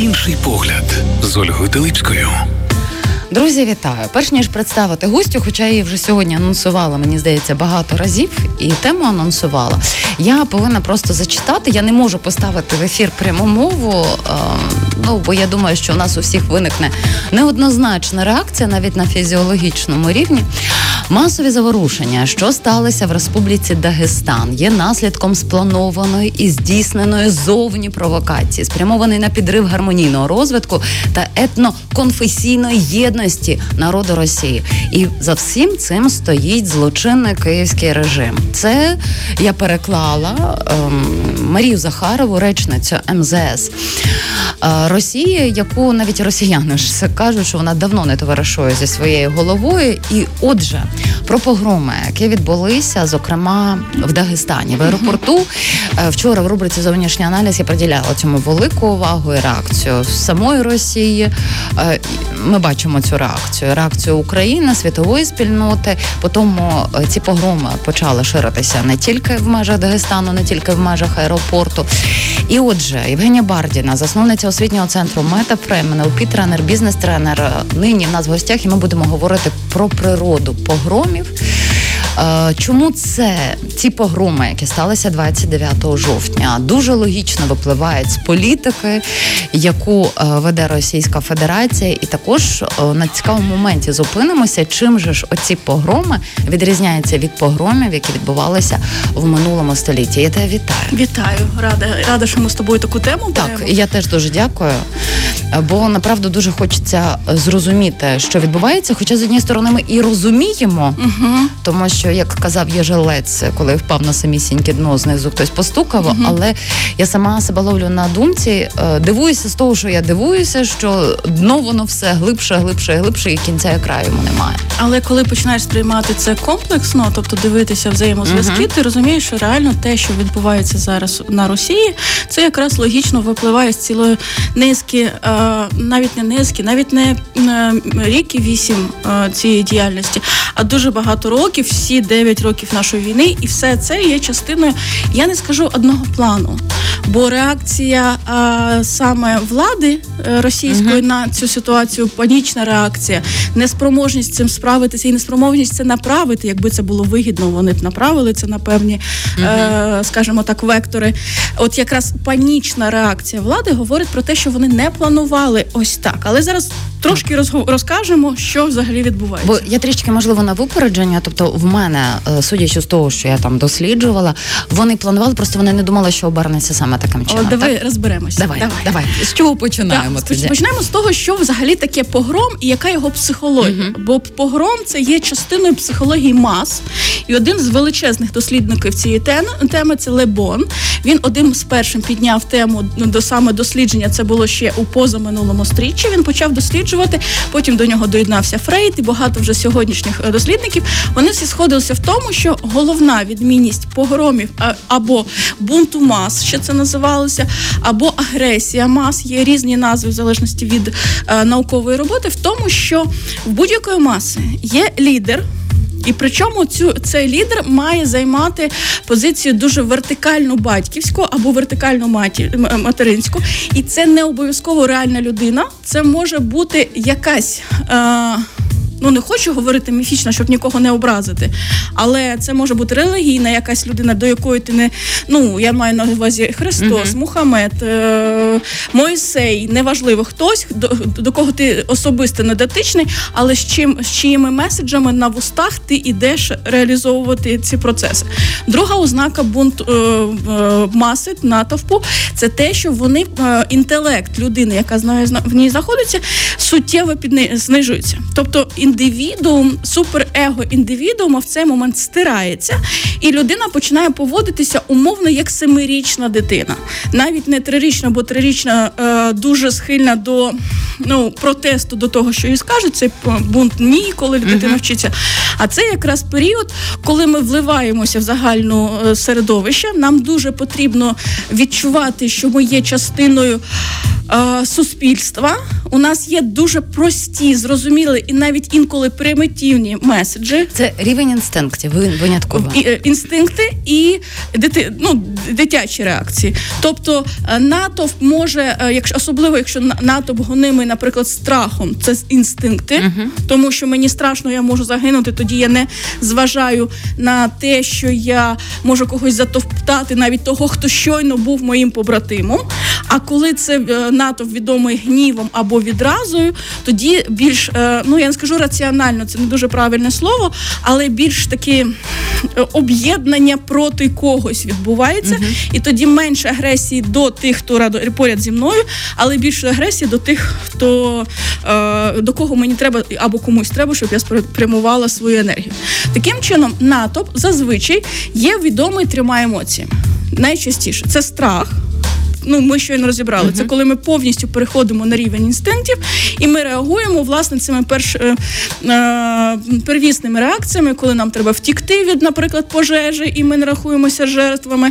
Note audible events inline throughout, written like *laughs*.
Інший погляд з Ольгою Телипською. Друзі, вітаю! Перш ніж представити гостю, хоча я її вже сьогодні анонсувала, мені здається, багато разів і тему анонсувала. Я повинна просто зачитати. Я не можу поставити в ефір пряму мову. Ну бо я думаю, що у нас у всіх виникне неоднозначна реакція навіть на фізіологічному рівні. Масові заворушення, що сталися в Республіці Дагестан, є наслідком спланованої і здійсненої зовні провокації, спрямованої на підрив гармонійного розвитку та етноконфесійної єдності народу Росії. І за всім цим стоїть злочинний київський режим. Це я переклала ем, Марію Захарову, речницю МЗС е, Росії, яку навіть росіяни ж кажуть, що вона давно не товаришує зі своєю головою. І отже, про погроми, які відбулися, зокрема в Дагестані в аеропорту. Е, вчора в рубриці зовнішній аналіз я приділяла цьому велику увагу і реакцію самої Росії. Е, ми бачимо цю реакцію, реакцію України, світової спільноти. По тому е, ці погроми почали ширитися не тільки в межах Дагестану, не тільки в межах аеропорту. І отже, Євгенія Бардіна, засновниця освітнього центру Метафрейм, НЛП тренер, бізнес-тренер. Нині в нас в гостях, і ми будемо говорити про природу погромів. Е, чому це ці погроми, які сталися 29 жовтня, дуже логічно випливають з політики, яку е, веде Російська Федерація, і також е, на цікавому моменті зупинимося, чим же ж оці погроми відрізняються від погромів, які відбувалися в минулому столітті. Я тебе вітаю. Вітаю, рада рада, що ми з тобою таку тему. Так, беремо. я теж дуже дякую, бо направду дуже хочеться зрозуміти, що відбувається. Хоча з однієї сторони ми і розуміємо, угу. тому що як казав Єжелець, коли впав на самісіньке дно, знизу хтось постукав. uh Але я сама себе ловлю на думці, е, дивуюся з того, що я дивуюся, що дно воно все глибше, глибше, глибше, і кінця і краю йому немає. Але коли починаєш сприймати це комплексно, тобто дивитися взаємозв'язки, uh ти розумієш, що реально те, що відбувається зараз на Росії, це якраз логічно випливає з цілої низки, е, навіть не низки, навіть не е, рік і вісім цієї діяльності, а дуже багато років всі. 9 років нашої війни, і все це є частиною, я не скажу одного плану. Бо реакція а, саме влади е, російської uh-huh. на цю ситуацію, панічна реакція, неспроможність цим справитися і неспроможність це направити, якби це було вигідно, вони б направили це на певні, uh-huh. е, скажімо так, вектори. От якраз панічна реакція влади говорить про те, що вони не планували ось так. Але зараз трошки розкажемо, що взагалі відбувається. Бо я трішки можливо на випередження, тобто в мене, е, судячи з того, що я там досліджувала, вони планували, просто вони не думали, що обернеться саме таким чином. О, давай так? розберемося. Давай, давай, давай. З чого починаємо? Так, Почнемо з того, що взагалі таке погром і яка його психологія. Угу. Бо погром це є частиною психології мас, і один з величезних дослідників цієї теми це Лебон. Він один з першим підняв тему до саме дослідження. Це було ще у позаминулому стріччі. Він почав досліджувати. Потім до нього доєднався Фрейд і багато вже сьогоднішніх е, дослідників. Вони всі сходилися в тому, що головна відмінність погромів або бунту мас, що це називалося, або агресія мас є різні назви в залежності від е, наукової роботи, в тому, що в будь-якої маси є лідер. І причому цю цей лідер має займати позицію дуже вертикальну батьківську або вертикальну маті, материнську, і це не обов'язково реальна людина. Це може бути якась. Е, ну не хочу говорити міфічно, щоб нікого не образити. Але це може бути релігійна якась людина, до якої ти не ну я маю на увазі Христос, Мухаммед, е- Мойсей, неважливо хтось, до, до кого ти особисто не дотичний, але з чим з чиїми меседжами на вустах ти йдеш реалізовувати ці процеси. Друга ознака бунт е- е- маси натовпу це те, що вони е- інтелект людини, яка знає в ній знаходиться, суттєво підни... знижується. Тобто індивідуум, суперего індивідуума в цей момент стирається, і людина починає поводитися умовно як семирічна дитина, навіть не трирічна, бо трирічна е, дуже схильна до ну протесту до того, що їй скажуть. Цей бунт ні, коли дитина вчиться. А це якраз період, коли ми вливаємося в загальну е, середовище. Нам дуже потрібно відчувати, що ми є частиною. Суспільства у нас є дуже прості, зрозумілі і навіть інколи примітивні меседжі. Це рівень інстинктів. винятково. Е, інстинкти і дити, ну, дитячі реакції. Тобто е, натовп може, е, якщо особливо якщо натовп гонимий, наприклад, страхом, це інстинкти, uh тому що мені страшно, я можу загинути. Тоді я не зважаю на те, що я можу когось затовптати, навіть того, хто щойно був моїм побратимом. А коли це натовп відомий гнівом або відразою, тоді більш ну я не скажу раціонально, це не дуже правильне слово, але більш таки об'єднання проти когось відбувається, uh і тоді менше агресії до тих, хто поряд зі мною, але більше агресії до тих, хто е, до кого мені треба або комусь треба, щоб я спрямувала свою енергію. Таким чином, натовп зазвичай є відомий трьома емоціями. Найчастіше це страх ну ми щойно розібрали. Uh-huh. Це коли ми повністю переходимо на рівень інстинктів, і ми реагуємо власне цими перш е, е, первісними реакціями, коли нам треба втікти від, наприклад, пожежі, і ми не рахуємося жертвами.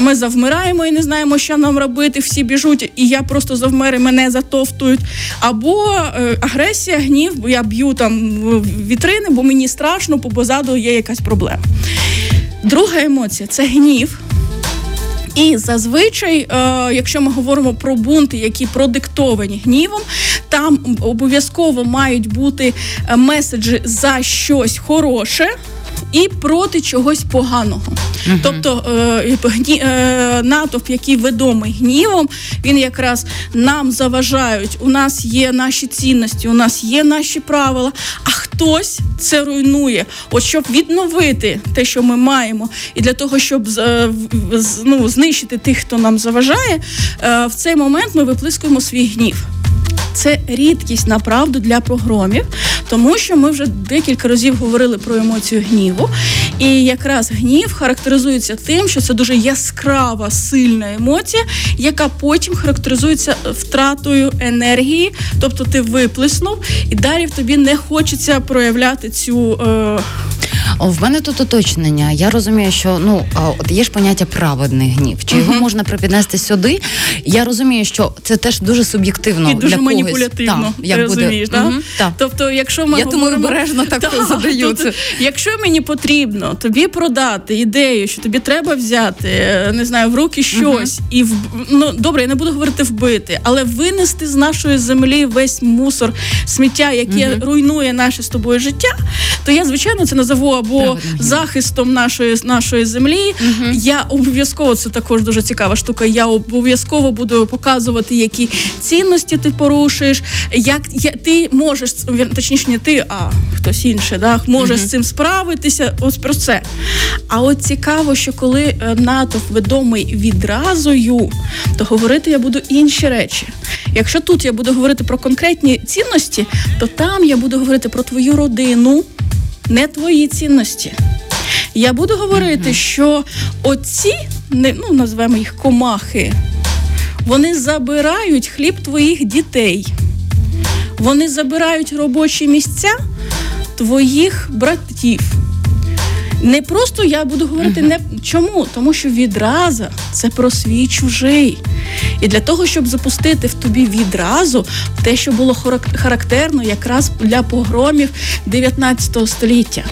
Ми завмираємо і не знаємо, що нам робити. Всі біжуть, і я просто завмер, і мене затовтують. Або е, агресія, гнів, бо я б'ю там вітрини, бо мені страшно, бо позаду є якась проблема. Друга емоція це гнів. І зазвичай, е, якщо ми говоримо про бунти, які продиктовані гнівом, там обов'язково мають бути е, меседжі за щось хороше і проти чогось поганого. Uh-huh. Тобто е, е, натовп, який відомий гнівом, він якраз нам заважають. У нас є наші цінності, у нас є наші правила, а хтось це руйнує. От щоб відновити те, що ми маємо, і для того, щоб е, ну, знищити тих, хто нам заважає, е, в цей момент ми виплискуємо свій гнів. Це рідкість направду для погромів, тому що ми вже декілька разів говорили про емоцію гніву. І якраз гнів характеризується тим, що це дуже яскрава, сильна емоція, яка потім характеризується втратою енергії, тобто ти виплеснув, і далі в тобі не хочеться проявляти цю. Е... В мене тут уточнення. Я розумію, що ну от є ж поняття праведний гнів. Чи його можна припіднести сюди? Я розумію, що це теж дуже суб'єктивно і дуже для маніпулятивно. Когось. Так, як розумієш, буде. Угу. Так. Тобто, якщо ми я говоримо... тому обережно так *laughs* та, задаю тобто, це. Якщо мені потрібно тобі продати ідею, що тобі треба взяти, е, не знаю, в руки щось, і в ну добре, я не буду говорити вбити, але винести з нашої землі весь мусор, сміття, яке руйнує наше з тобою життя, то я звичайно це назову або захистом нашої нашої землі. uh Я обов'язково це також дуже цікава штука. Я обов'язково буду показувати, які цінності ти порушуєш, як я, ти можеш точніше, не ти, а хтось інший, да, може uh з цим справитися. Ось про це. А от цікаво, що коли е, натовп відомий відразою, то говорити я буду інші речі. Якщо тут я буду говорити про конкретні цінності, то там я буду говорити про твою родину, не твої цінності. Я буду говорити, що оці, ну називаємо їх комахи, вони забирають хліб твоїх дітей, вони забирають робочі місця твоїх братів. Не просто я буду говорити не чому, тому що відразу це про свій чужий. І для того, щоб запустити в тобі відразу те, що було характерно якраз для погромів 19 століття,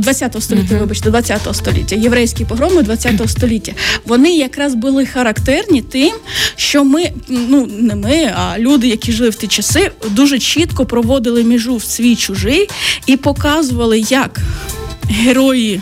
20 е, століття, uh-huh. вибачте, 20 століття, єврейські погроми 20 століття. Вони якраз були характерні тим, що ми, ну не ми, а люди, які жили в ті часи, дуже чітко проводили межу в свій чужий і показували, як герої.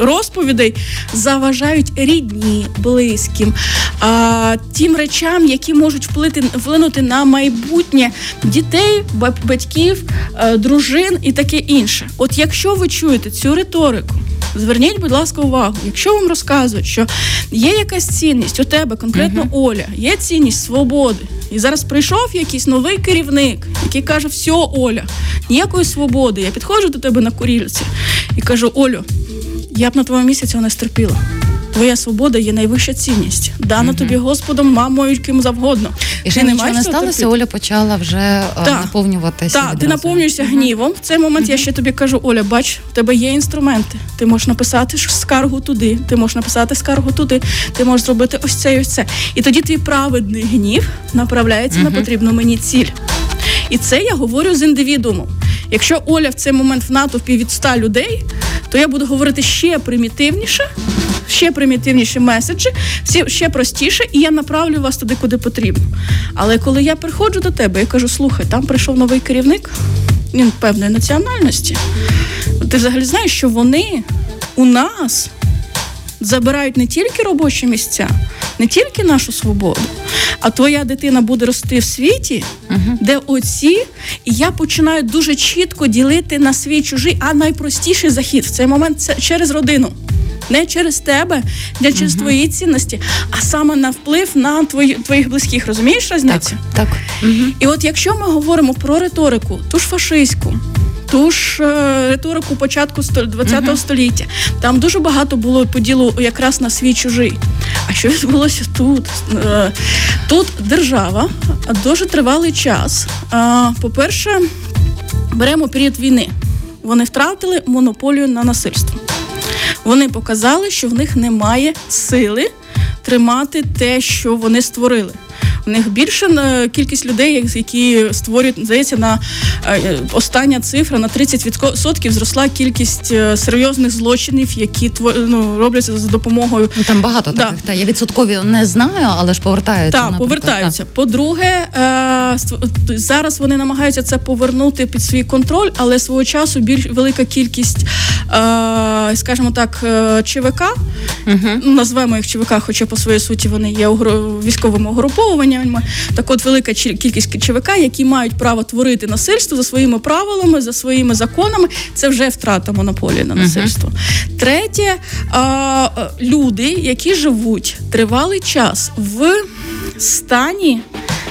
Розповідей заважають рідні, близьким, а, тим речам, які можуть вплити, вплинути на майбутнє дітей, батьків, е, дружин і таке інше. От якщо ви чуєте цю риторику, зверніть, будь ласка, увагу, якщо вам розказують, що є якась цінність у тебе, конкретно uh-huh. Оля, є цінність свободи, і зараз прийшов якийсь новий керівник, який каже: все, Оля, ніякої свободи. Я підходжу до тебе на курільці і кажу: Олю, я б на твоєму місці цього не стерпіла. Твоя свобода є найвища цінність. Дана угу. тобі Господом, мамою, ким завгодно. І ще нічого не сталося. Оля почала вже е, так. наповнюватися. Так, ти наповнюєшся угу. гнівом. В цей момент угу. я ще тобі кажу: Оля, бач, в тебе є інструменти. Ти можеш написати скаргу туди, ти можеш написати скаргу туди, ти можеш зробити ось це і ось це. І тоді твій праведний гнів направляється на потрібну мені ціль. І це я говорю з індивідуумом. Якщо Оля в цей момент в натовпі від 100 людей, то я буду говорити ще примітивніше, ще примітивніші меседжі, всі ще простіше, і я направлю вас туди, куди потрібно. Але коли я приходжу до тебе і кажу, слухай, там прийшов новий керівник, він певної національності. Ти взагалі знаєш, що вони у нас забирають не тільки робочі місця, не тільки нашу свободу, а твоя дитина буде рости в світі, uh-huh. де оці, і я починаю дуже чітко ділити на свій чужий, а найпростіший захід в цей момент це через родину. Не через тебе, не через uh-huh. твої цінності, а саме на вплив на твої, твоїх близьких. Розумієш різницю? Так. так. Uh-huh. І от якщо ми говоримо про риторику, ту ж фашистську, ту ж е, риторику початку ХХ uh-huh. століття. Там дуже багато було поділу якраз на свій чужий. А що відбулося тут? Е, тут держава дуже тривалий час. По-перше, беремо період війни. Вони втратили монополію на насильство. Вони показали, що в них немає сили тримати те, що вони створили. У них більше е, кількість людей, які створюють здається, на е, остання цифра на 30% зросла кількість е, серйозних злочинів, які ну, робляться за допомогою. Ну там багато да. таких. Та я відсоткові не знаю, але ж повертаються. Так, повертаються. По-друге, зараз вони намагаються це повернути під свій контроль, але свого часу більш велика кількість, скажімо так, ЧВК, угу. назвемо їх ЧВК, хоча по своїй суті вони є військовими угруповуваннями об'єднаннями. Так, от велика кількість ЧВК, які мають право творити насильство за своїми правилами, за своїми законами. Це вже втрата монополії на насильство. Uh-huh. Третє люди, які живуть тривалий час в стані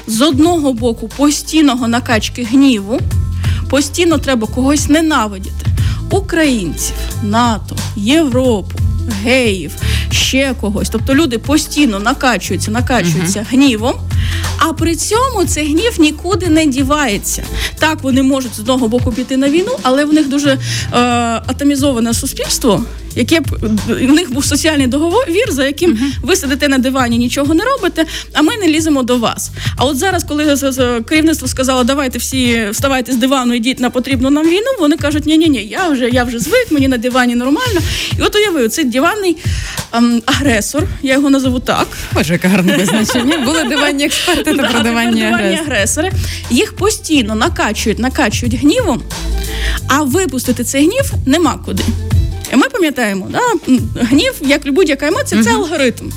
з одного боку постійного накачки гніву, постійно треба когось ненавидіти. Українців, НАТО, Європу, геїв, ще когось. Тобто люди постійно накачуються, накачуються uh-huh. гнівом. А при цьому цей гнів нікуди не дівається. Так, вони можуть з одного боку піти на війну, але в них дуже е, атомізоване суспільство, яке б в них був соціальний договір, за яким uh-huh. ви сидите на дивані, нічого не робите, а ми не ліземо до вас. А от зараз, коли керівництво сказало, давайте всі вставайте з дивану, йдіть на потрібну нам війну, вони кажуть, ні ні ні я вже я вже звик, мені на дивані нормально. І от уявив, цей диванний ем, агресор, я його назову так. Боже, яке гарне визначення. Були диванні експерти та *laughs* продавання агресори. Їх постійно накачують, накачують гнівом, а випустити цей гнів нема куди. І ми пам'ятаємо, да, гнів, як будь-яка емоція, uh-huh. це алгоритм.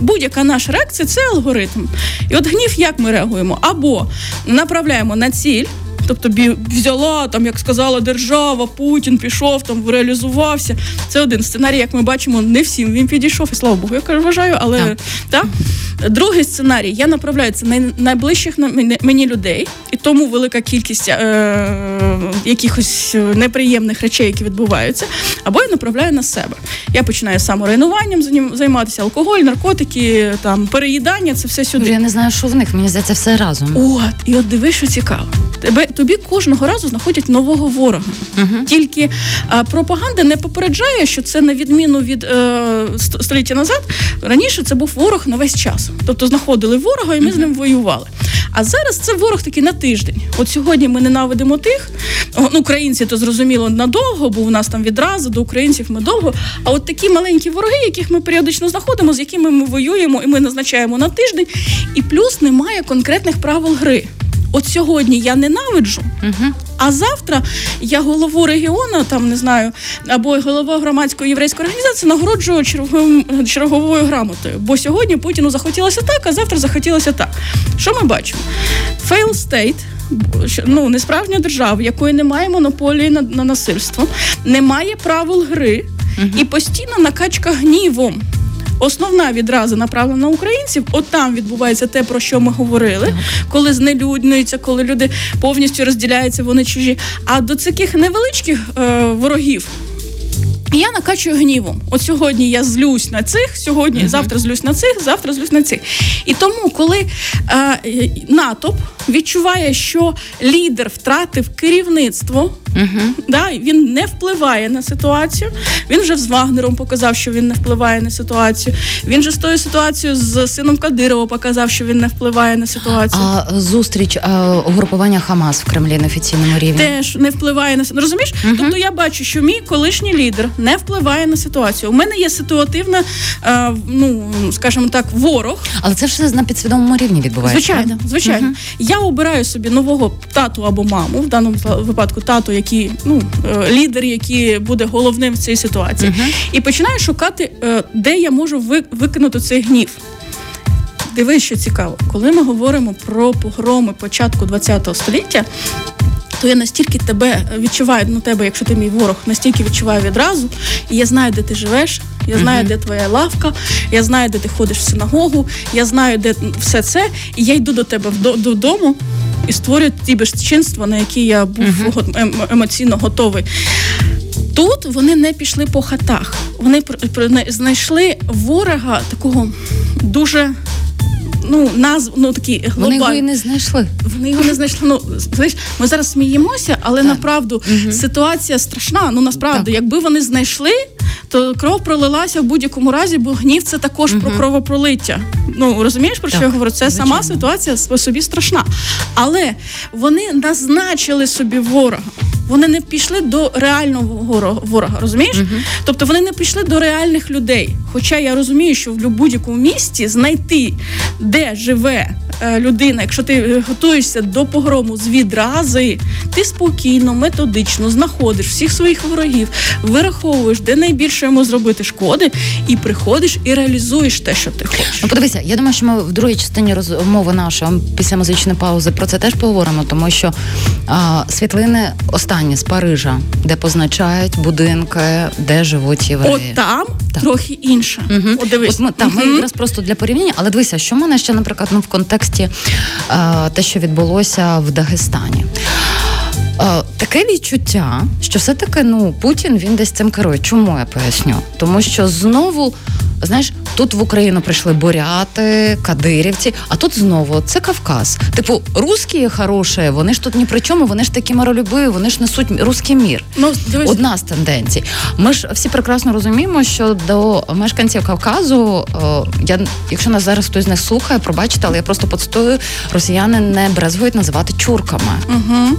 Будь-яка наша реакція це алгоритм. І от гнів, як ми реагуємо? Або направляємо на ціль. Тобто взяла, там, як сказала держава, Путін пішов, там реалізувався. Це один сценарій, як ми бачимо, не всім він підійшов, і слава Богу, я вважаю, але так. так. Другий сценарій я направляю це на найближчих мені людей, і тому велика кількість е, якихось неприємних речей, які відбуваються, або я направляю на себе. Я починаю саморейнуванням займатися, алкоголь, наркотики, там переїдання, це все сюди. Я не знаю, що в них мені здається, все разом. От, і от дивись, що цікаво. Тебе тобі кожного разу знаходять нового ворога. uh Тільки а, пропаганда не попереджає, що це на відміну від е, століття назад. Раніше це був ворог на весь час. Тобто знаходили ворога, і ми uh з ним воювали. А зараз це ворог такий на тиждень. От сьогодні ми ненавидимо тих. Ну, українці то зрозуміло надовго, бо у нас там відразу до українців ми довго. А от такі маленькі вороги, яких ми періодично знаходимо, з якими ми воюємо, і ми назначаємо на тиждень. І плюс немає конкретних правил гри от сьогодні я ненавиджу, угу. а завтра я голову регіону, там не знаю, або голова громадської єврейської організації нагороджую черговим черговою грамотою. Бо сьогодні Путіну захотілося так, а завтра захотілося так. Що ми бачимо? Fail state, ну несправжня держава, якої немає монополії на, на насильство, немає правил гри угу. і постійна накачка гнівом. Основна відразу направлена на українців. От там відбувається те, про що ми говорили, коли знелюднюються, коли люди повністю розділяються, вони чужі. А до таких невеличких е, ворогів І я накачую гнівом. От сьогодні я злюсь на цих, сьогодні, uh-huh. завтра злюсь на цих, завтра злюсь на цих. І тому, коли е, натовп відчуває, що лідер втратив керівництво, uh-huh. да, він не впливає на ситуацію. Він вже з Вагнером показав, що він не впливає на ситуацію. Він же з тою ситуацією з сином Кадирова показав, що він не впливає на ситуацію. А зустріч а, угрупування Хамас в Кремлі на офіційному рівні теж не впливає на розумієш? Uh-huh. Тобто я бачу, що мій колишній лідер не впливає на ситуацію. У мене є ситуативна, е, ну скажімо так, ворог. Але це все на підсвідомому рівні відбувається. Звичайно, звичайно. Uh-huh. Я обираю собі нового тату або маму, в даному випадку тату, який ну е, лідер, який буде головним в цій ситуації, uh-huh. і починаю шукати, е, де я можу викинути цей гнів. Дивись, що цікаво, коли ми говоримо про погроми початку ХХ століття, то я настільки тебе відчуваю ну тебе, якщо ти мій ворог, настільки відчуваю відразу, і я знаю, де ти живеш. Я знаю, де твоя лавка, я знаю, де ти ходиш в синагогу, я знаю, де все це, і я йду до тебе додому і створюю ті безчинства, на які я був uh-huh. емоційно готовий. Тут вони не пішли по хатах, вони знайшли ворога такого дуже ну назв, ну такі глобальні. Вони його і не знайшли. Вони його не знайшли. Ну знаєш, ми зараз сміємося, але так. направду угу. ситуація страшна. Ну насправді, так. якби вони знайшли, то кров пролилася в будь-якому разі, бо гнів це також угу. про кровопролиття. Ну розумієш про що я говорю? Це Звичайно. сама ситуація по собі страшна. Але вони назначили собі ворога. Вони не пішли до реального ворога, розумієш? uh Тобто вони не пішли до реальних людей. Хоча я розумію, що в будь-якому місті знайти, де живе людина, якщо ти готуєшся до погрому з відрази, ти спокійно, методично знаходиш всіх своїх ворогів, вираховуєш, де найбільше йому зробити шкоди, і приходиш і реалізуєш те, що ти хочеш. Ну, подивися, я думаю, що ми в другій частині розмови нашої після музичної паузи про це теж поговоримо, тому що а, світлини останні з Парижа, де позначають будинки, де живуть євреї. От там так. трохи інше. Угу. От дивись. От ми, так, угу. ми якраз просто для порівняння, але дивися, що в мене ще, наприклад, ну, в контексті е, те, що відбулося в Дагестані. Е, таке відчуття, що все-таки ну Путін він десь цим керує. Чому я поясню? Тому що знову знаєш, тут в Україну прийшли буряти, кадирівці, а тут знову це Кавказ. Типу, русські хороші, вони ж тут ні при чому, вони ж такі миролюбиві, вони ж несуть русський мір. Ну дивись. одна з тенденцій. Ми ж всі прекрасно розуміємо, що до мешканців Кавказу, о, я якщо нас зараз хтось не слухає, пробачте, але я просто подстою, росіяни не брезгують називати чурками. Угу.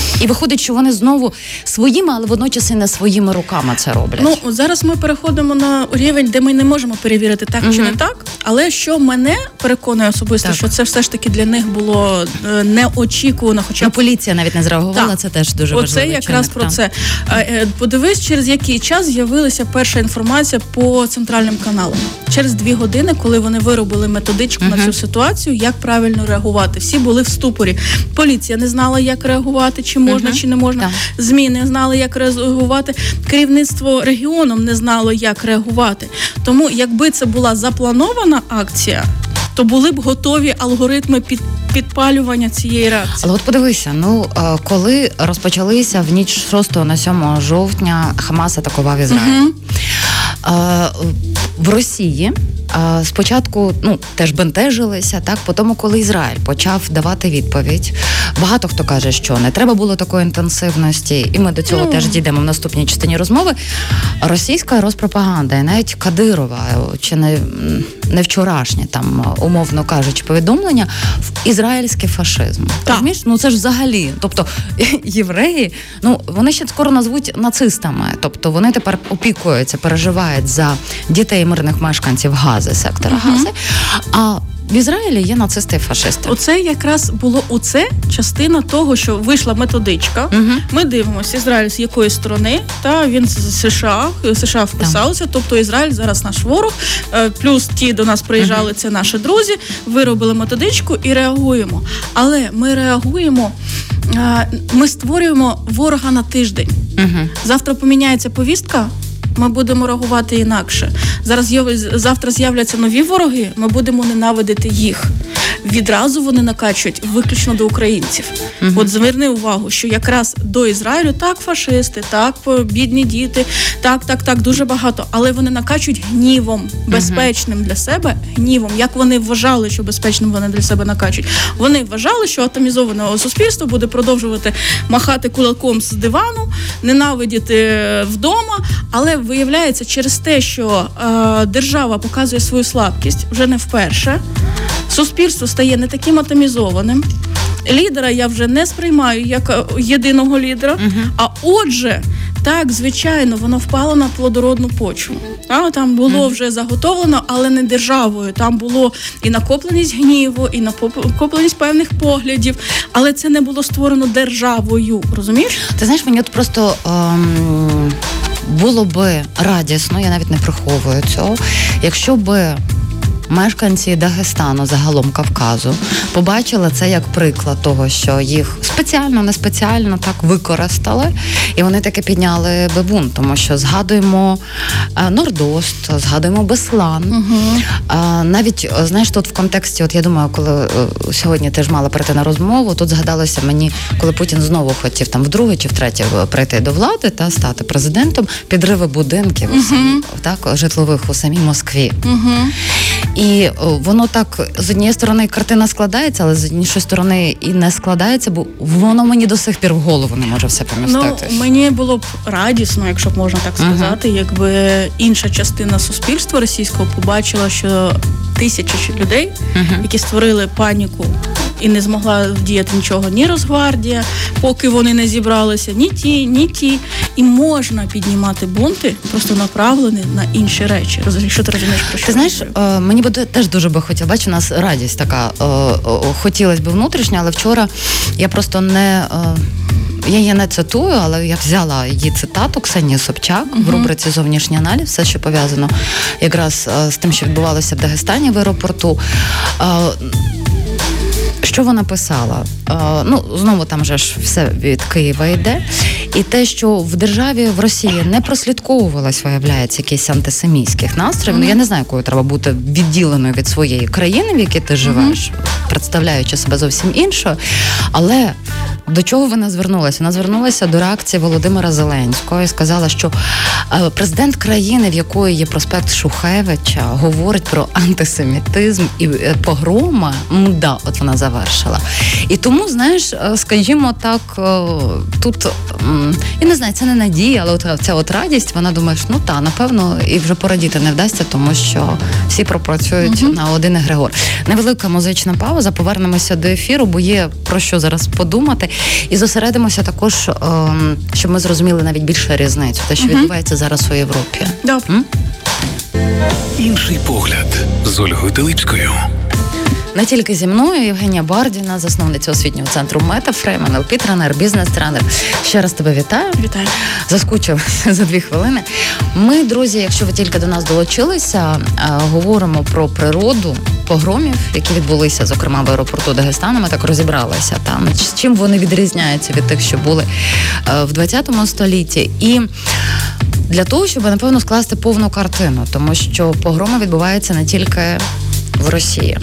І виходить, що вони знову своїми, але водночас і не своїми руками це роблять. Ну зараз ми переходимо на рівень, де ми не можемо перевірити так угу. чи не так. Але що мене переконує особисто, так. що це все ж таки для них було е, неочікувано. Хоча ну, поліція навіть не зреагувала. Так. Це теж дуже Оце важливо. Оце якраз про це. Е, подивись, через який час з'явилася перша інформація по центральним каналам. Через дві години, коли вони виробили методичку угу. на цю ситуацію, як правильно реагувати. Всі були в ступорі. Поліція не знала, як реагувати, чи можна, угу. чи не можна. Так. ЗМІ не знали, як реагувати. Керівництво регіоном не знало, як реагувати. Тому, якби це була запланована акція. То були б готові алгоритми під підпалювання цієї реакції. Але от подивися, ну е, коли розпочалися в ніч 6 на 7 жовтня, Хамас атакував Ізраїль. Угу. В Росії спочатку ну теж бентежилися, так по тому, коли Ізраїль почав давати відповідь. Багато хто каже, що не треба було такої інтенсивності, і ми до цього ну. теж дійдемо в наступній частині розмови. Російська розпропаганда, і навіть Кадирова, чи не не вчорашнє, там умовно кажучи, повідомлення в ізраїльський фашизм. Розумієш? Ну це ж взагалі, тобто *laughs* євреї, ну вони ще скоро назвуть нацистами, тобто вони тепер опікуються, переживають за дітей мирних мешканців Гази. Гази, сектора uh-huh. Гази. А в Ізраїлі є нацисти і фашисти. Оце якраз було у це частина того, що вийшла методичка. Угу. Ми дивимося, Ізраїль з якої сторони, та він з США США вписалися. Тобто Ізраїль зараз наш ворог, е, плюс ті до нас приїжджали, угу. це наші друзі. Виробили методичку і реагуємо. Але ми реагуємо, е, ми створюємо ворога на тиждень. Угу. Завтра поміняється повістка ми будемо реагувати інакше. Зараз завтра з'являться нові вороги. Ми будемо ненавидити їх. відразу вони накачують виключно до українців. uh От зверни увагу, що якраз до Ізраїлю так фашисти, так бідні діти, так, так, так, дуже багато, але вони накачують гнівом, безпечним uh для себе гнівом. Як вони вважали, що безпечним вони для себе накачують? Вони вважали, що атомізоване суспільство буде продовжувати махати кулаком з дивану, ненавидіти вдома, але виявляється через те, що е, держава показує свою слабкість вже не вперше. Суспільство стає не таким атомізованим. Лідера я вже не сприймаю як е, єдиного лідера. Uh-huh. А отже, так звичайно, воно впало на плодородну почву. А, там було uh-huh. вже заготовлено, але не державою. Там було і накопленість гніву, і накопленість певних поглядів, але це не було створено державою. Розумієш? Ти знаєш, мені от просто. Ем... Було би радісно, я навіть не приховую цього, якщо би мешканці Дагестану, загалом Кавказу, побачили це як приклад того, що їх спеціально, не спеціально так використали, і вони таки підняли бебун, тому що згадуємо е, Нордост, згадуємо Беслан. Угу. Навіть знаєш, тут в контексті, от я думаю, коли е, сьогодні ти ж мала прийти на розмову, тут згадалося мені, коли Путін знову хотів там вдруге чи втретє прийти до влади та стати президентом, підриви будинків угу. так житлових у самій Москві. Угу. І воно так з однієї сторони картина складається, але з іншої сторони і не складається, бо воно мені до сих пір в голову не може все помістити. Ну, Мені було б радісно, якщо б можна так сказати, uh-huh. якби інша частина суспільства російського побачила, що тисячі людей, uh-huh. які створили паніку і не змогла вдіяти нічого ні Росгвардія, поки вони не зібралися, ні ті, ні ті. І можна піднімати бунти, просто направлені на інші речі. Що ти розумієш про що? Ти знаєш, е, мені буде теж дуже би хотілося. Бачу, у нас радість така е, е, хотілося б внутрішня, але вчора я просто не. Я її не цитую, але я взяла її цитату Ксенії Собчак uh-huh. в рубриці Зовнішній аналіз, все, що пов'язано якраз з тим, що відбувалося в Дагестані в аеропорту. Що вона писала? Е, ну знову там же ж все від Києва йде, і те, що в державі в Росії не прослідковувалось, виявляється, якісь антисемітських настроїв. Mm-hmm. Ну я не знаю, якою треба бути відділеною від своєї країни, в якій ти живеш, mm-hmm. представляючи себе зовсім іншою. Але до чого вона звернулася? Вона звернулася до реакції Володимира Зеленського і сказала, що е, президент країни, в якої є проспект Шухевича, говорить про антисемітизм і е, погрома. Да, от вона завершила. І тому, знаєш, е, скажімо так, тут я не знаю, це не надія, але от ця от радість, вона думає, що ну та напевно і вже порадіти не вдасться, тому що всі пропрацюють угу. на один егрегор. Невелика музична пауза. Повернемося до ефіру, бо є про що зараз подумати. І зосередимося також, ем, щоб ми зрозуміли навіть більше різницю, те, що угу. відбувається зараз у Європі. Добре. Інший погляд з Ольгою Теличкою. Не тільки зі мною, Євгенія Бардіна, засновниця освітнього центру Метафрейм, НЛП тренер, бізнес-тренер. Ще раз тебе вітаю. Вітаю. Заскучив *laughs* за дві хвилини. Ми, друзі, якщо ви тільки до нас долучилися, е, говоримо про природу погромів, які відбулися, зокрема в аеропорту Дагестана. Ми так розібралися там чим вони відрізняються від тих, що були е, в 20 столітті, і для того, щоб напевно скласти повну картину, тому що погроми відбуваються не тільки в Росії.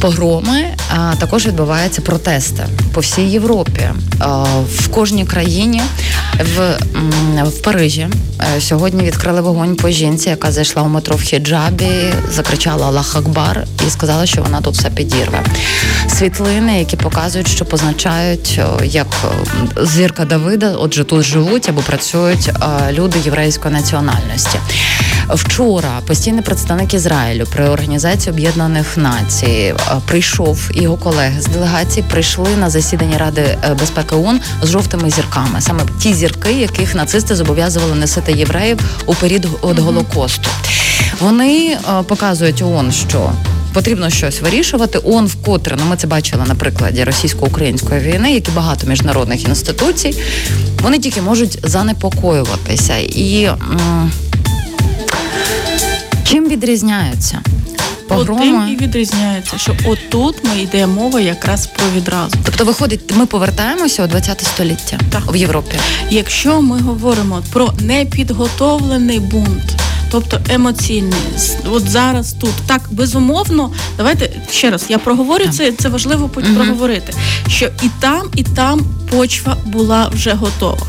Погроми а також відбуваються протести по всій Європі, в кожній країні. В в Парижі е, сьогодні відкрили вогонь по жінці, яка зайшла у метро в хіджабі, закричала Аллах Акбар і сказала, що вона тут все підірве. Світлини, які показують, що позначають як зірка Давида, отже, тут живуть або працюють люди єврейської національності. Вчора постійний представник Ізраїлю при організації Об'єднаних Націй е, прийшов його колеги з делегації прийшли на засідання Ради е, безпеки ООН з жовтими зірками, саме ті зірки, яких нацисти зобов'язували носити євреїв у період від голокосту. Вони е, показують ООН, що Потрібно щось вирішувати. ООН вкотре ну ми це бачили на прикладі російсько-української війни, як і багато міжнародних інституцій. Вони тільки можуть занепокоюватися і. Чим відрізняються? Погроми? Тим і відрізняється, що отут ми йде мова якраз про відразу. Тобто, виходить, ми повертаємося у 20 століття так. в Європі. Якщо ми говоримо про непідготовлений бунт, тобто емоційний. От зараз тут так безумовно. Давайте ще раз я проговорю це. Це важливо проговорити, що і там, і там почва була вже готова.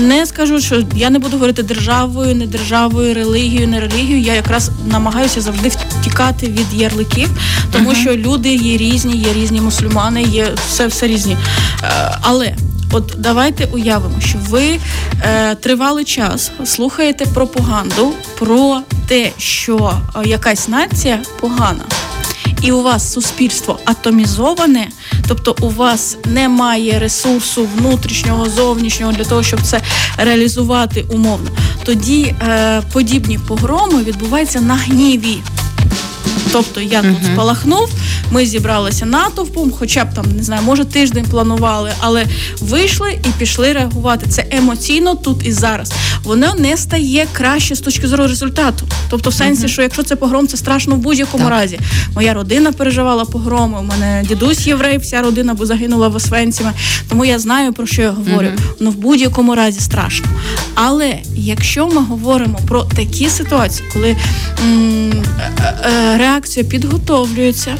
Не скажу, що я не буду говорити державою, не державою, релігією, не релігією. Я якраз намагаюся завжди втікати від ярликів, тому uh-huh. що люди є різні, є різні мусульмани, є все все різні. Е, але от давайте уявимо, що ви е, тривалий час слухаєте пропаганду про те, що е, якась нація погана і у вас суспільство атомізоване, тобто у вас немає ресурсу внутрішнього, зовнішнього для того, щоб це реалізувати умовно, тоді е, подібні погроми відбуваються на гніві. Тобто я тут uh-huh. спалахнув, ми зібралися натовпом, хоча б там не знаю, може тиждень планували, але вийшли і пішли реагувати. Це емоційно тут і зараз. Воно не стає краще з точки зору результату. Тобто, в сенсі, uh-huh. що якщо це погром, це страшно в будь-якому так. разі. Моя родина переживала погроми. У мене дідусь єврей, вся родина бо загинула в Освенціме. Тому я знаю про що я говорю. Uh-huh. Ну в будь-якому разі страшно. Але якщо ми говоримо про такі ситуації, коли м- е, е, реакція підготовлюється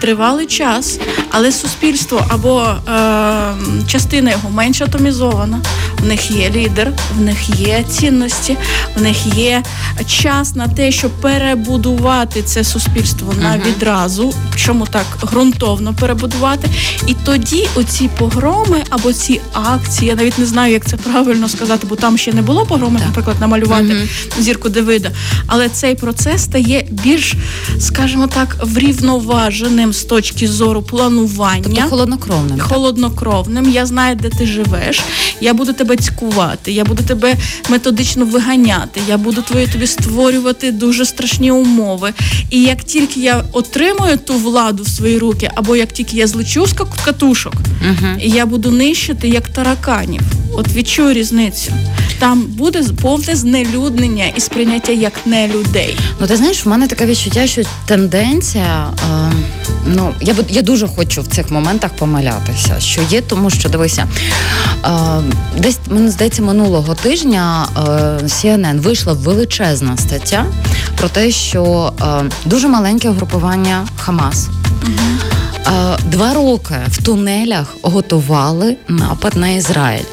тривалий час, але суспільство або е, частина його менш атомізована. В них є лідер, в них є цінності, в них є час на те, щоб перебудувати це суспільство uh-huh. на відразу, чому так ґрунтовно перебудувати. І тоді оці погроми або ці акції, я навіть не знаю, як це правильно сказати, бо там ще не було погроми, наприклад, намалювати uh-huh. зірку Давида. Але цей процес стає більш, скажімо так, врівноваженим з точки зору планування. Тобто холоднокровним. Холоднокровним. Я знаю, де ти живеш. Я буду тебе цькувати, я буду тебе методично виганяти. Я буду твої тобі створювати дуже страшні умови. І як тільки я отримую ту владу в свої руки, або як тільки я злечу з катушок, uh я буду нищити як тараканів. От відчую різницю. Там буде повне знелюднення і сприйняття як не людей. Ну ти знаєш, в мене таке відчуття, що тенденція. Е, ну я я дуже хочу в цих моментах помилятися, що є, тому що дивися, е, десь мені здається, минулого тижня е, CNN вийшла величезна стаття про те, що е, дуже маленьке угрупування Хамас. Угу. Два роки в тунелях готували напад на Ізраїль.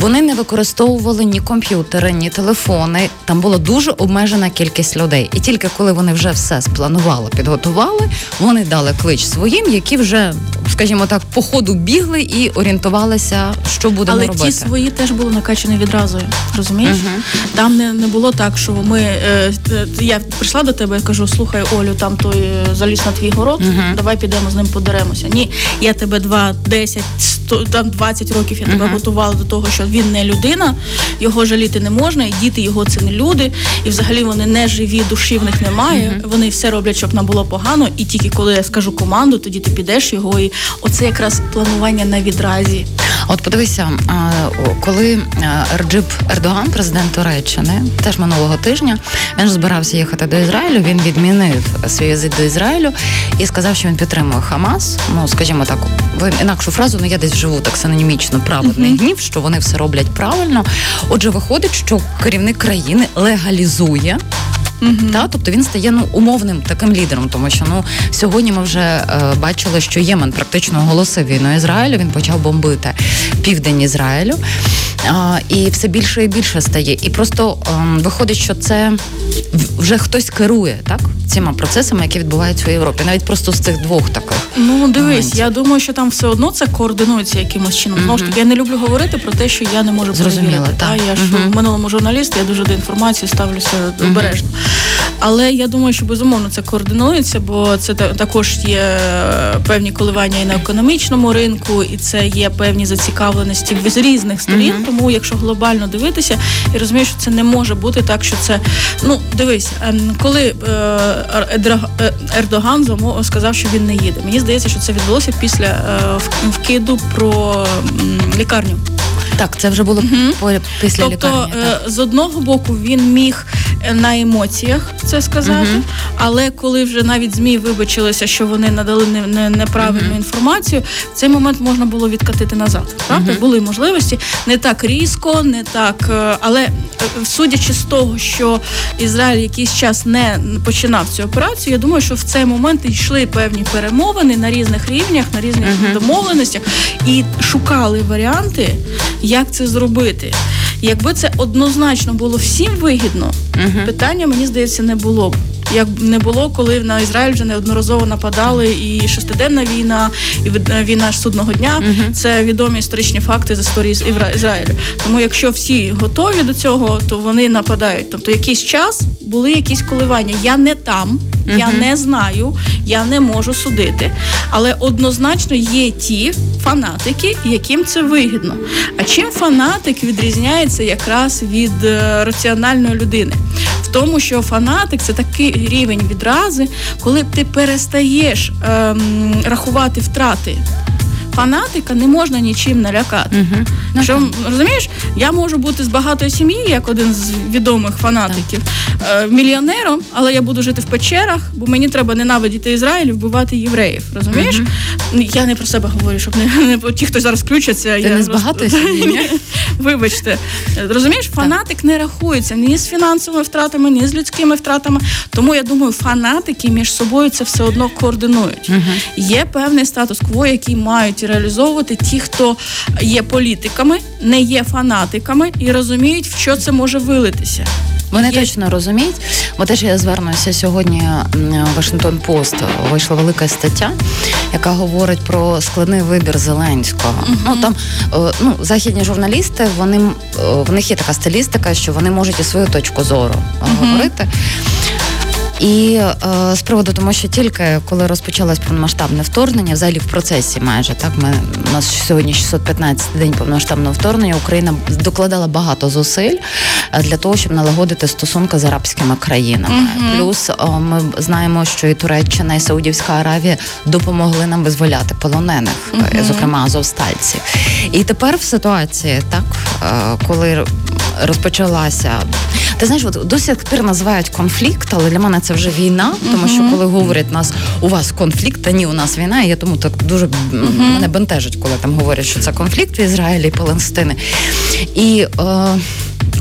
Вони не використовували ні комп'ютери, ні телефони. Там була дуже обмежена кількість людей. І тільки коли вони вже все спланували, підготували, вони дали клич своїм, які вже, скажімо так, по ходу бігли і орієнтувалися, що будемо Але робити. Але ті свої теж були накачані відразу. Розумієш? uh Там не не було так, що ми е, я прийшла до тебе і кажу: слухай, Олю, там той е, заліз на твій город, uh давай підемо з ним подеремося. Ні, я тебе два, десять, сто там 20 років я тебе готувала до того, що він не людина, його жаліти не можна, і діти його це не люди, і взагалі вони не живі, душі в них немає. Вони все роблять, щоб нам було погано. І тільки коли я скажу команду, тоді ти підеш його. І оце якраз планування на відразі. От подивися, коли Реджип Ердоган, президент Туреччини, теж минулого тижня він ж збирався їхати до Ізраїлю. Він відмінив свій візит до Ізраїлю і сказав, що він підтримує Хамас. Ну скажімо так, інакшу фразу, ну я десь живу так синонімічно праведний гнів, що вони все роблять правильно. Отже, виходить, що керівник країни легалізує. Uh-huh. Та, тобто він стає ну умовним таким лідером, тому що ну сьогодні ми вже е, бачили, що Ємен практично оголосив війну Ізраїлю. Він почав бомбити південь Ізраїлю, е, і все більше і більше стає. І просто е, виходить, що це вже хтось керує так цими процесами, які відбуваються у Європі, навіть просто з цих двох таких. Ну дивись, моментів. я думаю, що там все одно це координується якимось чином. Знову ж таки, я не люблю говорити про те, що я не можу Зрозуміло, Та я ж в минулому журналіст, я дуже до інформації ставлюся обережно. Але я думаю, що безумовно це координується, бо це також є певні коливання і на економічному ринку, і це є певні зацікавленості з різних сторін. Uh-huh. Тому, якщо глобально дивитися, я розумію, що це не може бути так, що це ну дивись, ем, коли е, Ердоган сказав, що він не їде. Мені здається, що це відбулося після е, вкиду про лікарню. Так, це вже було угу. після тобто, лікарні. Тобто, з одного боку він міг е, на емоціях це сказати, угу. але коли вже навіть змі вибачилися, що вони надали не, не, неправильну угу. інформацію, в цей момент можна було відкатити назад. Правда, були можливості не так різко, не так, але судячи з того, що Ізраїль якийсь час не починав цю операцію, я думаю, що в цей момент йшли певні перемовини на різних рівнях, на різних uh-huh. домовленостях і шукали варіанти, як це зробити. Якби це однозначно було всім вигідно, uh-huh. питання мені здається не було б як не було, коли на Ізраїль вже неодноразово нападали і шестиденна війна, і війна судного дня. uh Це відомі історичні факти з історії Ізраїлю. Тому, якщо всі готові до цього, то вони нападають. Тобто, якийсь час були якісь коливання. Я не там, uh я не знаю, я не можу судити. Але однозначно є ті фанатики, яким це вигідно. А чим фанатик відрізняється якраз від е, раціональної людини? В тому, що фанатик це такий рівень відрази, коли ти перестаєш ем, рахувати втрати фанатика не можна нічим налякати. Угу. Що розумієш, я можу бути з багатої сім'ї, як один з відомих фанатиків, е, мільйонером, але я буду жити в печерах, бо мені треба ненавидіти Ізраїль, і вбивати євреїв. Розумієш? Угу. Я не про себе говорю, щоб не, не ті, хто зараз включаться, Ти я не з багатої сім'ї? *laughs* Вибачте, розумієш, фанатик не рахується ні з фінансовими втратами, ні з людськими втратами. Тому я думаю, фанатики між собою це все одно координують. Угу. Є певний статус-кво, який мають реалізовувати ті, хто є політиками, не є фанатиками і розуміють, в що це може вилитися. Вони Є... точно розуміють, бо теж я звернуся сьогодні. Вашингтон Пост вийшла велика стаття, яка говорить про складний вибір Зеленського. Uh-huh. Ну там е, ну західні журналісти, вони е, в них є така стилістика, що вони можуть і свою точку зору uh-huh. говорити. І е, з приводу тому, що тільки коли розпочалось повномасштабне вторгнення, взагалі в процесі майже так ми у нас сьогодні 615 день повномасштабного вторгнення. Україна докладала багато зусиль е, для того, щоб налагодити стосунки з арабськими країнами. uh Плюс е, ми знаємо, що і Туреччина, і Саудівська Аравія допомогли нам визволяти полонених, uh зокрема азовстальців. І тепер в ситуації, так коли розпочалася, ти знаєш, от до сих пір називають конфлікт, але для мене це вже війна, тому що коли говорять нас у вас конфлікт, та ні, у нас війна. і Я тому так дуже uh-huh. мене бентежить, коли там говорять, що це конфлікт в Ізраїлі і Палестини. І е,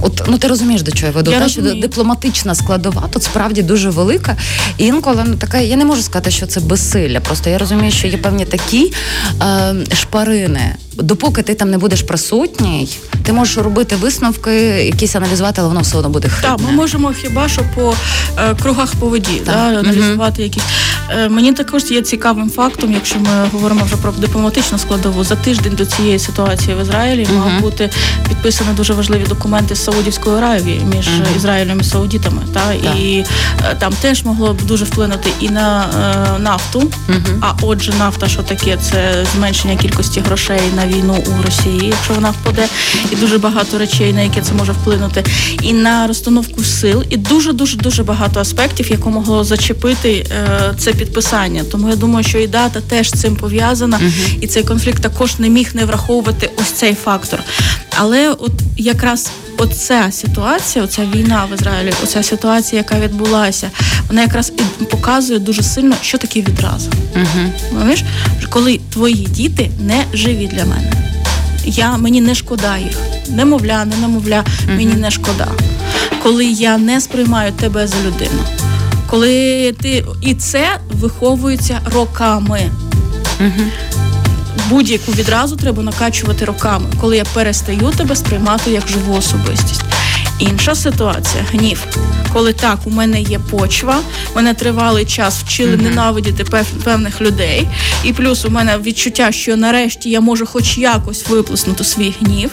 От ну ти розумієш, до чого я веду? Я Та, що дипломатична складова тут справді дуже велика. І інколи ну така, я не можу сказати, що це безсилля. Просто я розумію, що є певні такі е, шпарини. Допоки ти там не будеш присутній, ти можеш робити висновки, якісь аналізувати, але воно все одно буде хибне. Так, ми можемо хіба що по е, кругах по воді да, аналізувати якісь. Е, мені також є цікавим фактом, якщо ми говоримо вже про дипломатичну складову, за тиждень до цієї ситуації в Ізраїлі мав бути підписані дуже важливі документи з Саудівської Аравії між uh-huh. Ізраїлем і Саудітами. Та так. і е, там теж могло б дуже вплинути і на е, нафту. Uh-huh. А отже, нафта, що таке, це зменшення кількості грошей на війну у Росії, якщо вона впаде, і дуже багато речей, на які це може вплинути, і на розстановку сил, і дуже дуже дуже багато аспектів, яку могло зачепити е, це підписання. Тому я думаю, що і дата теж з цим пов'язана, uh-huh. і цей конфлікт також не міг не враховувати ось цей фактор. Але от якраз оця ситуація, оця війна в Ізраїлі, оця ситуація, яка відбулася, вона якраз і показує дуже сильно, що таке відразу. Угу. Коли твої діти не живі для мене. Я мені не шкода їх, немовля, не немовля, uh мені не шкода. Коли я не сприймаю тебе за людину, коли ти і це виховується роками. uh будь-яку відразу треба накачувати роками, коли я перестаю тебе сприймати як живу особистість. Інша ситуація гнів. Коли так, у мене є почва, мене тривалий час вчили mm-hmm. ненавидіти певних людей, і плюс у мене відчуття, що нарешті я можу хоч якось виплеснути свій гнів.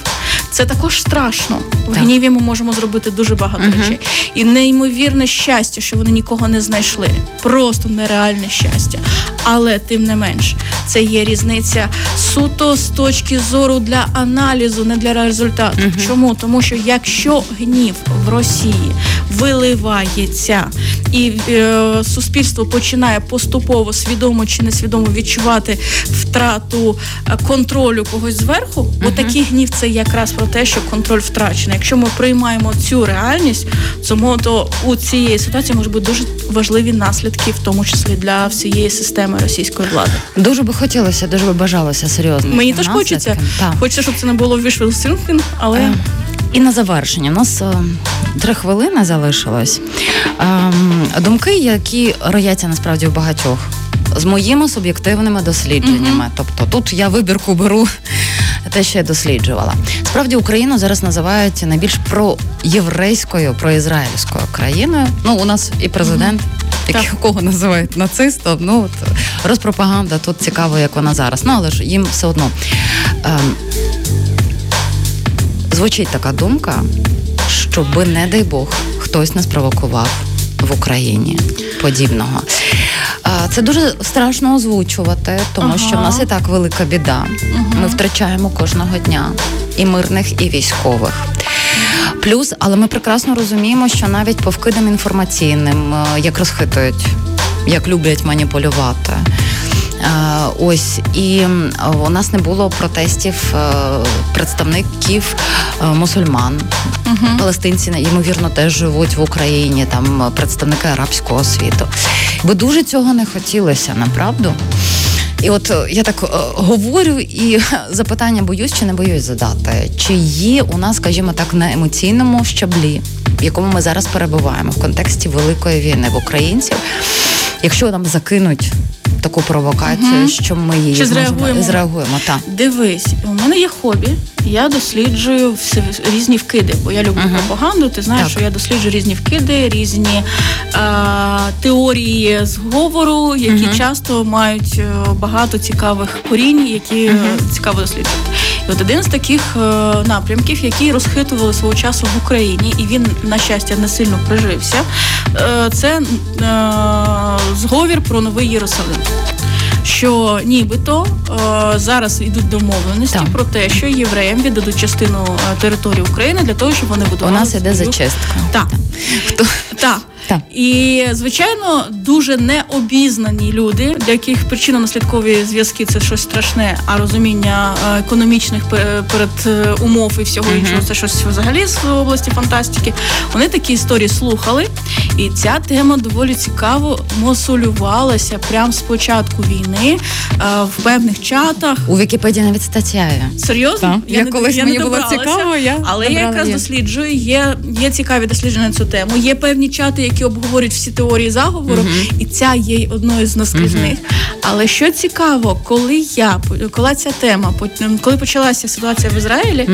Це також страшно. В так. гніві ми можемо зробити дуже багато mm-hmm. речей. І неймовірне щастя, що вони нікого не знайшли. Просто нереальне щастя. Але тим не менш, це є різниця суто з точки зору для аналізу, не для результату. Чому? Тому що якщо гнів в Росії виливається і е, суспільство починає поступово свідомо чи несвідомо відчувати втрату е, контролю когось зверху, бо такий гнів це якраз про те, що контроль втрачений. Якщо ми приймаємо цю реальність, тому то у цієї ситуації можуть бути дуже важливі наслідки, в тому числі для всієї системи російської влади. Дуже би хотілося, дуже би бажалося серйозно. Мені теж хочеться. Хочеться, щоб це не було вишвелсинфін, але Е, І на завершення. У нас е, три хвилини залишилось. Ем, думки, які рояться насправді у багатьох. З моїми суб'єктивними дослідженнями. Тобто тут я вибірку беру *laughs* те, що я досліджувала. Справді Україну зараз називають найбільш проєврейською, проізраїльською країною. Ну, у нас і президент, який кого називають нацистом. Ну от розпропаганда тут цікаво, як вона зараз. Ну але ж їм все одно. Ем, звучить така думка, щоби, не дай Бог, хтось не спровокував в Україні подібного. Це дуже страшно озвучувати, тому Ага. що в нас і так велика біда. Ми втрачаємо кожного дня і мирних, і військових. Плюс, але ми прекрасно розуміємо, що навіть по вкидам інформаційним, е, як розхитують, як люблять маніпулювати. Е, Ось і у нас не було протестів е, представників е, мусульман. Палестинці ймовірно теж живуть в Україні, там е, представники арабського світу. Бо дуже цього не хотілося, направду. І от е, я так говорю, і *laughs* запитання боюсь чи не боюсь задати. Чи є у нас, скажімо так, на емоційному щаблі, в якому ми зараз перебуваємо в контексті великої війни в українців, якщо нам закинуть таку провокацію, угу. що ми її Чи зреагуємо? зреагуємо Та. Дивись, у мене є хобі. Я досліджую всі, різні вкиди, бо я люблю Ага. пропаганду. Ти знаєш, Так. що я досліджую різні вкиди, різні е, теорії зговору, які Мгм. часто мають е, багато цікавих корінь, які е, цікаво досліджувати. От один з таких е, напрямків, які розхитували свого часу в Україні, і він, на щастя, не сильно прижився. е, це е, зговір про новий Єрусалим. Що нібито е, зараз йдуть домовленості Так. про те, що євреям віддадуть частину е, території України для того, щоб вони У будували нас іде зачистка. Так. Хто Так. Так. І звичайно, дуже необізнані люди, для яких причинно-наслідкові зв'язки це щось страшне, а розуміння е, економічних перед е, умов і всього іншого, це щось взагалі з області фантастики. Вони такі історії слухали, і ця тема доволі цікаво мосулювалася прямо з початку війни е, в певних чатах. у Вікіпедії навіть стаття. Серйозно? Так, я не- колись не мені було цікаво, я але я якраз її. досліджую. Є, є цікаві дослідження на цю тему. Є певні чати, які обговорюють всі теорії заговору, і ця є одною з наскрізних. Але що цікаво, коли я коли ця тема, коли почалася ситуація в Ізраїлі,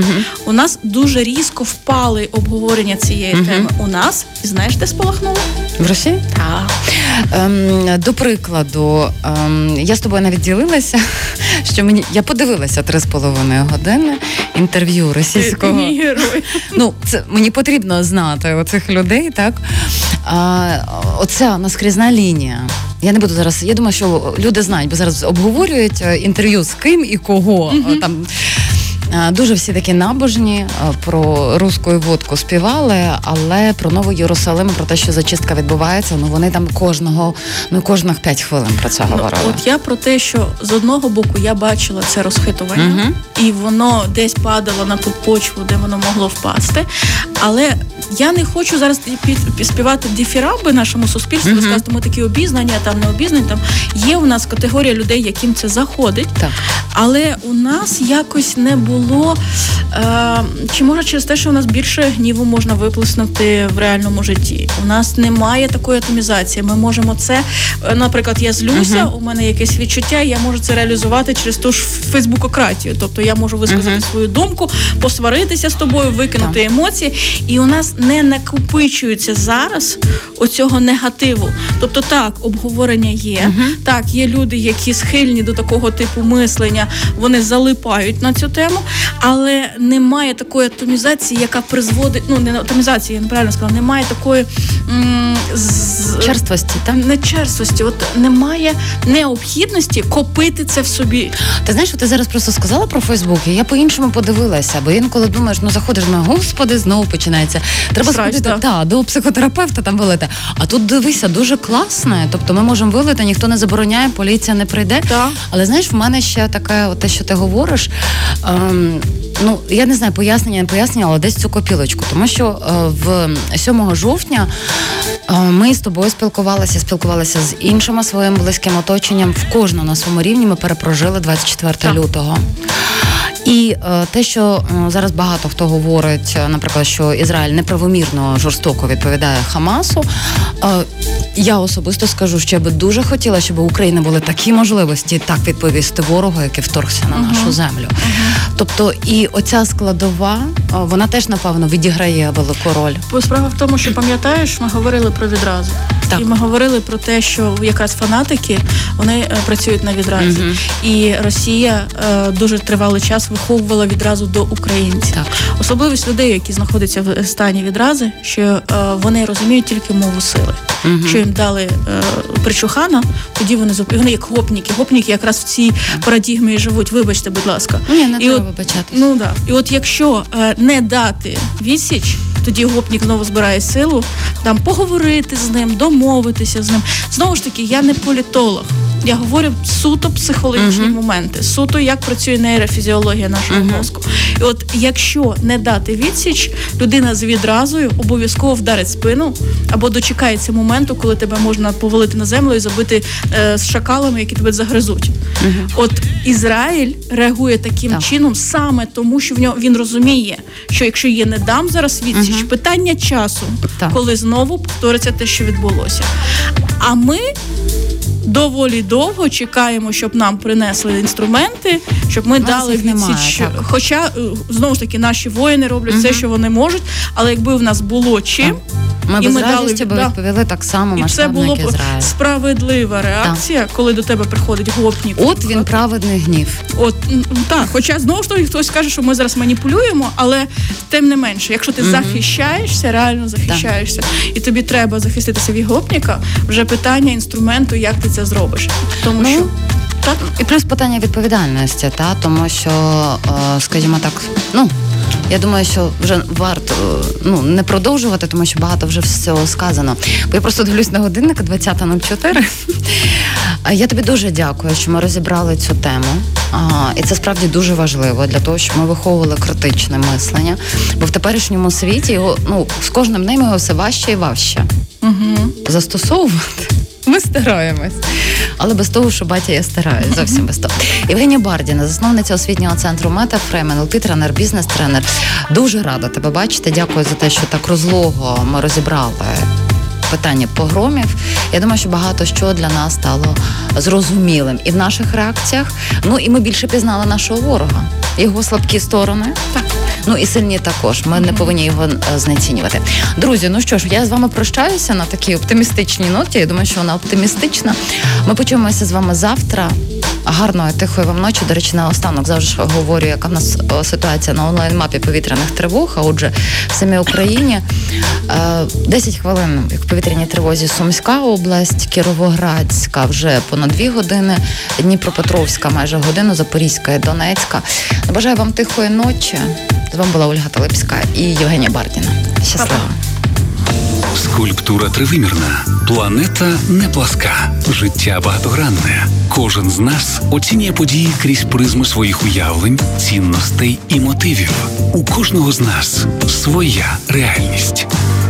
у нас дуже різко впали обговорення цієї теми. У нас і знаєш, де спалахнуло? В Росії? Так. Ем, до прикладу, ем, я з тобою навіть ділилася, *laughs* що мені я подивилася три з половиною години інтерв'ю російського. Мій герой. Ну, це мені потрібно знати оцих людей, так? А, оця наскрізна лінія. Я не буду зараз. Я думаю, що люди знають, бо зараз обговорюють е, інтерв'ю з ким і кого. Е, Там дуже всі такі набожні е, про русську водку співали, але про новий Єрусалим, про те, що зачистка відбувається, ну вони там кожного, ну кожних п'ять хвилин про це Ну, говорили. от я про те, що з одного боку я бачила це розхитування, Мгм. і воно десь падало на ту почву, де воно могло впасти. Але я не хочу зараз співати діфірамби нашому суспільству, Мгм. сказати, ми такі обізнані, а там не обізнані. Там є у нас категорія людей, яким це заходить. Так. Але у нас якось не було. Е, чи може через те, що у нас більше гніву можна виплеснути в реальному житті? У нас немає такої атомізації. Ми можемо це, е, наприклад, я злюся, у мене якесь відчуття, я можу це реалізувати через ту ж фейсбукократію. Тобто я можу висказати Мгм. свою думку, посваритися з тобою, викинути емоції. І у нас не накопичується зараз оцього негативу. Тобто, так, обговорення є. Так, є люди, які схильні до такого типу мислення, вони залипають на цю тему. Але немає такої атомізації, яка призводить. Ну не атомізації, я неправильно сказала, немає такої м- з... черствості, так? не черствості, от немає необхідності копити це в собі. Ти знаєш, ти зараз просто сказала про Фейсбук, і я по-іншому подивилася, бо інколи думаєш, ну заходиш, ну господи, знову починається. Треба Страсть, сходити да. та, до психотерапевта там вилити. А тут дивися, дуже класне. Тобто ми можемо вилити, ніхто не забороняє, поліція не прийде. Так. Але знаєш, в мене ще таке, от те, що ти говориш. Ем, ну я не знаю, пояснення, не пояснення, але десь цю копілочку. Тому що е, в 7 жовтня е, ми з тобою спілкувалися, спілкувалися з іншими своїм близьким оточенням. В кожному на своєму рівні ми перепрожили 24 Так. лютого. І е, те, що е, зараз багато хто говорить, е, наприклад, що Ізраїль неправомірно жорстоко відповідає Хамасу. Е, я особисто скажу, що я би дуже хотіла, щоб у України були такі можливості так відповісти ворогу, який вторгся на нашу землю. Тобто, і оця складова, е, вона теж напевно відіграє велику роль. Бо справа в тому, що пам'ятаєш, ми говорили про відразу. Так. І ми говорили про те, що якраз фанатики вони е, працюють на відразі. Мгм. І Росія е, дуже тривалий час виховувала відразу до українців. Так. Особливість людей, які знаходяться в стані відрази, що е, вони розуміють тільки мову сили. Мгм. Що їм дали е, причухана, тоді вони зуп- вони як гопніки. Гопніки якраз в цій парадігмі і живуть. Вибачте, будь ласка. Ні, не І треба от- вибачатись. Ну да. І от якщо е, не дати відсіч, тоді гопнік знову збирає силу, там поговорити з ним, домовитися з ним. Знову ж таки, я не політолог. Я говорю суто психологічні Мгм. моменти, суто як працює нейрофізіологія нашого Мгм. мозку. І от якщо не дати відсіч, людина з відразою обов'язково вдарить спину або дочекається моменту, коли тебе можна повалити на землю і забити е, з шакалами, які тебе загризуть. Мгм. От Ізраїль реагує таким Так. чином саме тому, що в нього він розуміє, що якщо я не дам зараз відсіч, питання часу, Так. коли знову повториться те, що відбулося. А ми. Доволі довго чекаємо, щоб нам принесли інструменти, щоб ми дали їх немає, відсіч. так. Хоча е, знову ж таки наші воїни роблять все, що вони можуть. Але якби в нас було чим, Ми і без ми дали би да. відповіли так само і це було як б Ізраїль. справедлива реакція, коли до тебе приходить гопнік. От він праведний гнів. От так, хоча знову ж таки хтось каже, що ми зараз маніпулюємо, але тим не менше, якщо ти Мгм. захищаєшся, реально захищаєшся, і тобі треба захиститися від гопніка, вже питання інструменту, як ти це зробиш. Тому Ну, що так. І плюс питання відповідальності, та тому що, е, скажімо так, ну. Я думаю, що вже варто е, ну не продовжувати, тому що багато вже всього сказано. Бо я просто дивлюсь на годинник 20.04. А Я тобі дуже дякую, що ми розібрали цю тему. А, і це справді дуже важливо для того, щоб ми виховували критичне мислення. Бо в теперішньому світі його ну з кожним днем його все важче і важче Угу. застосовувати. Ми стараємось. Але без того, що батя я стараюсь, зовсім без того. Євгенія Бардіна, засновниця освітнього центру Метафрейм, НЛП, тренер, бізнес-тренер. Дуже рада тебе бачити. Дякую за те, що так розлого ми розібрали питання погромів. Я думаю, що багато що для нас стало зрозумілим і в наших реакціях. Ну і ми більше пізнали нашого ворога, його слабкі сторони. Так. Ну і сильні також. Ми не повинні його е, знецінювати. Друзі, ну що ж, я з вами прощаюся на такій оптимістичній ноті. Я думаю, що вона оптимістична. Ми почуємося з вами завтра. Гарної тихої вам ночі. До речі, наостанок завжди ж говорю, яка в нас е, ситуація на онлайн-мапі повітряних тривог. А отже, в самій Україні е, 10 хвилин як в повітряній тривозі Сумська область, Кіровоградська вже понад 2 години, Дніпропетровська майже годину, Запорізька і Донецька. Бажаю вам тихої ночі. З вами була Ольга Талипська і Євгенія Бардіна. Щасливо. Скульптура тривимірна. Планета не пласка. Життя багатогранне. Кожен з нас оцінює події крізь призму своїх уявлень, цінностей і мотивів. У кожного з нас своя реальність.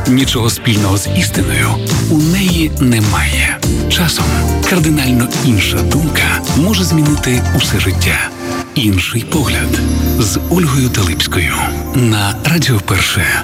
Нічого спільного з істиною у неї немає. Часом кардинально інша думка може змінити усе життя. Інший погляд з Ольгою Талипською на Радіо Перше.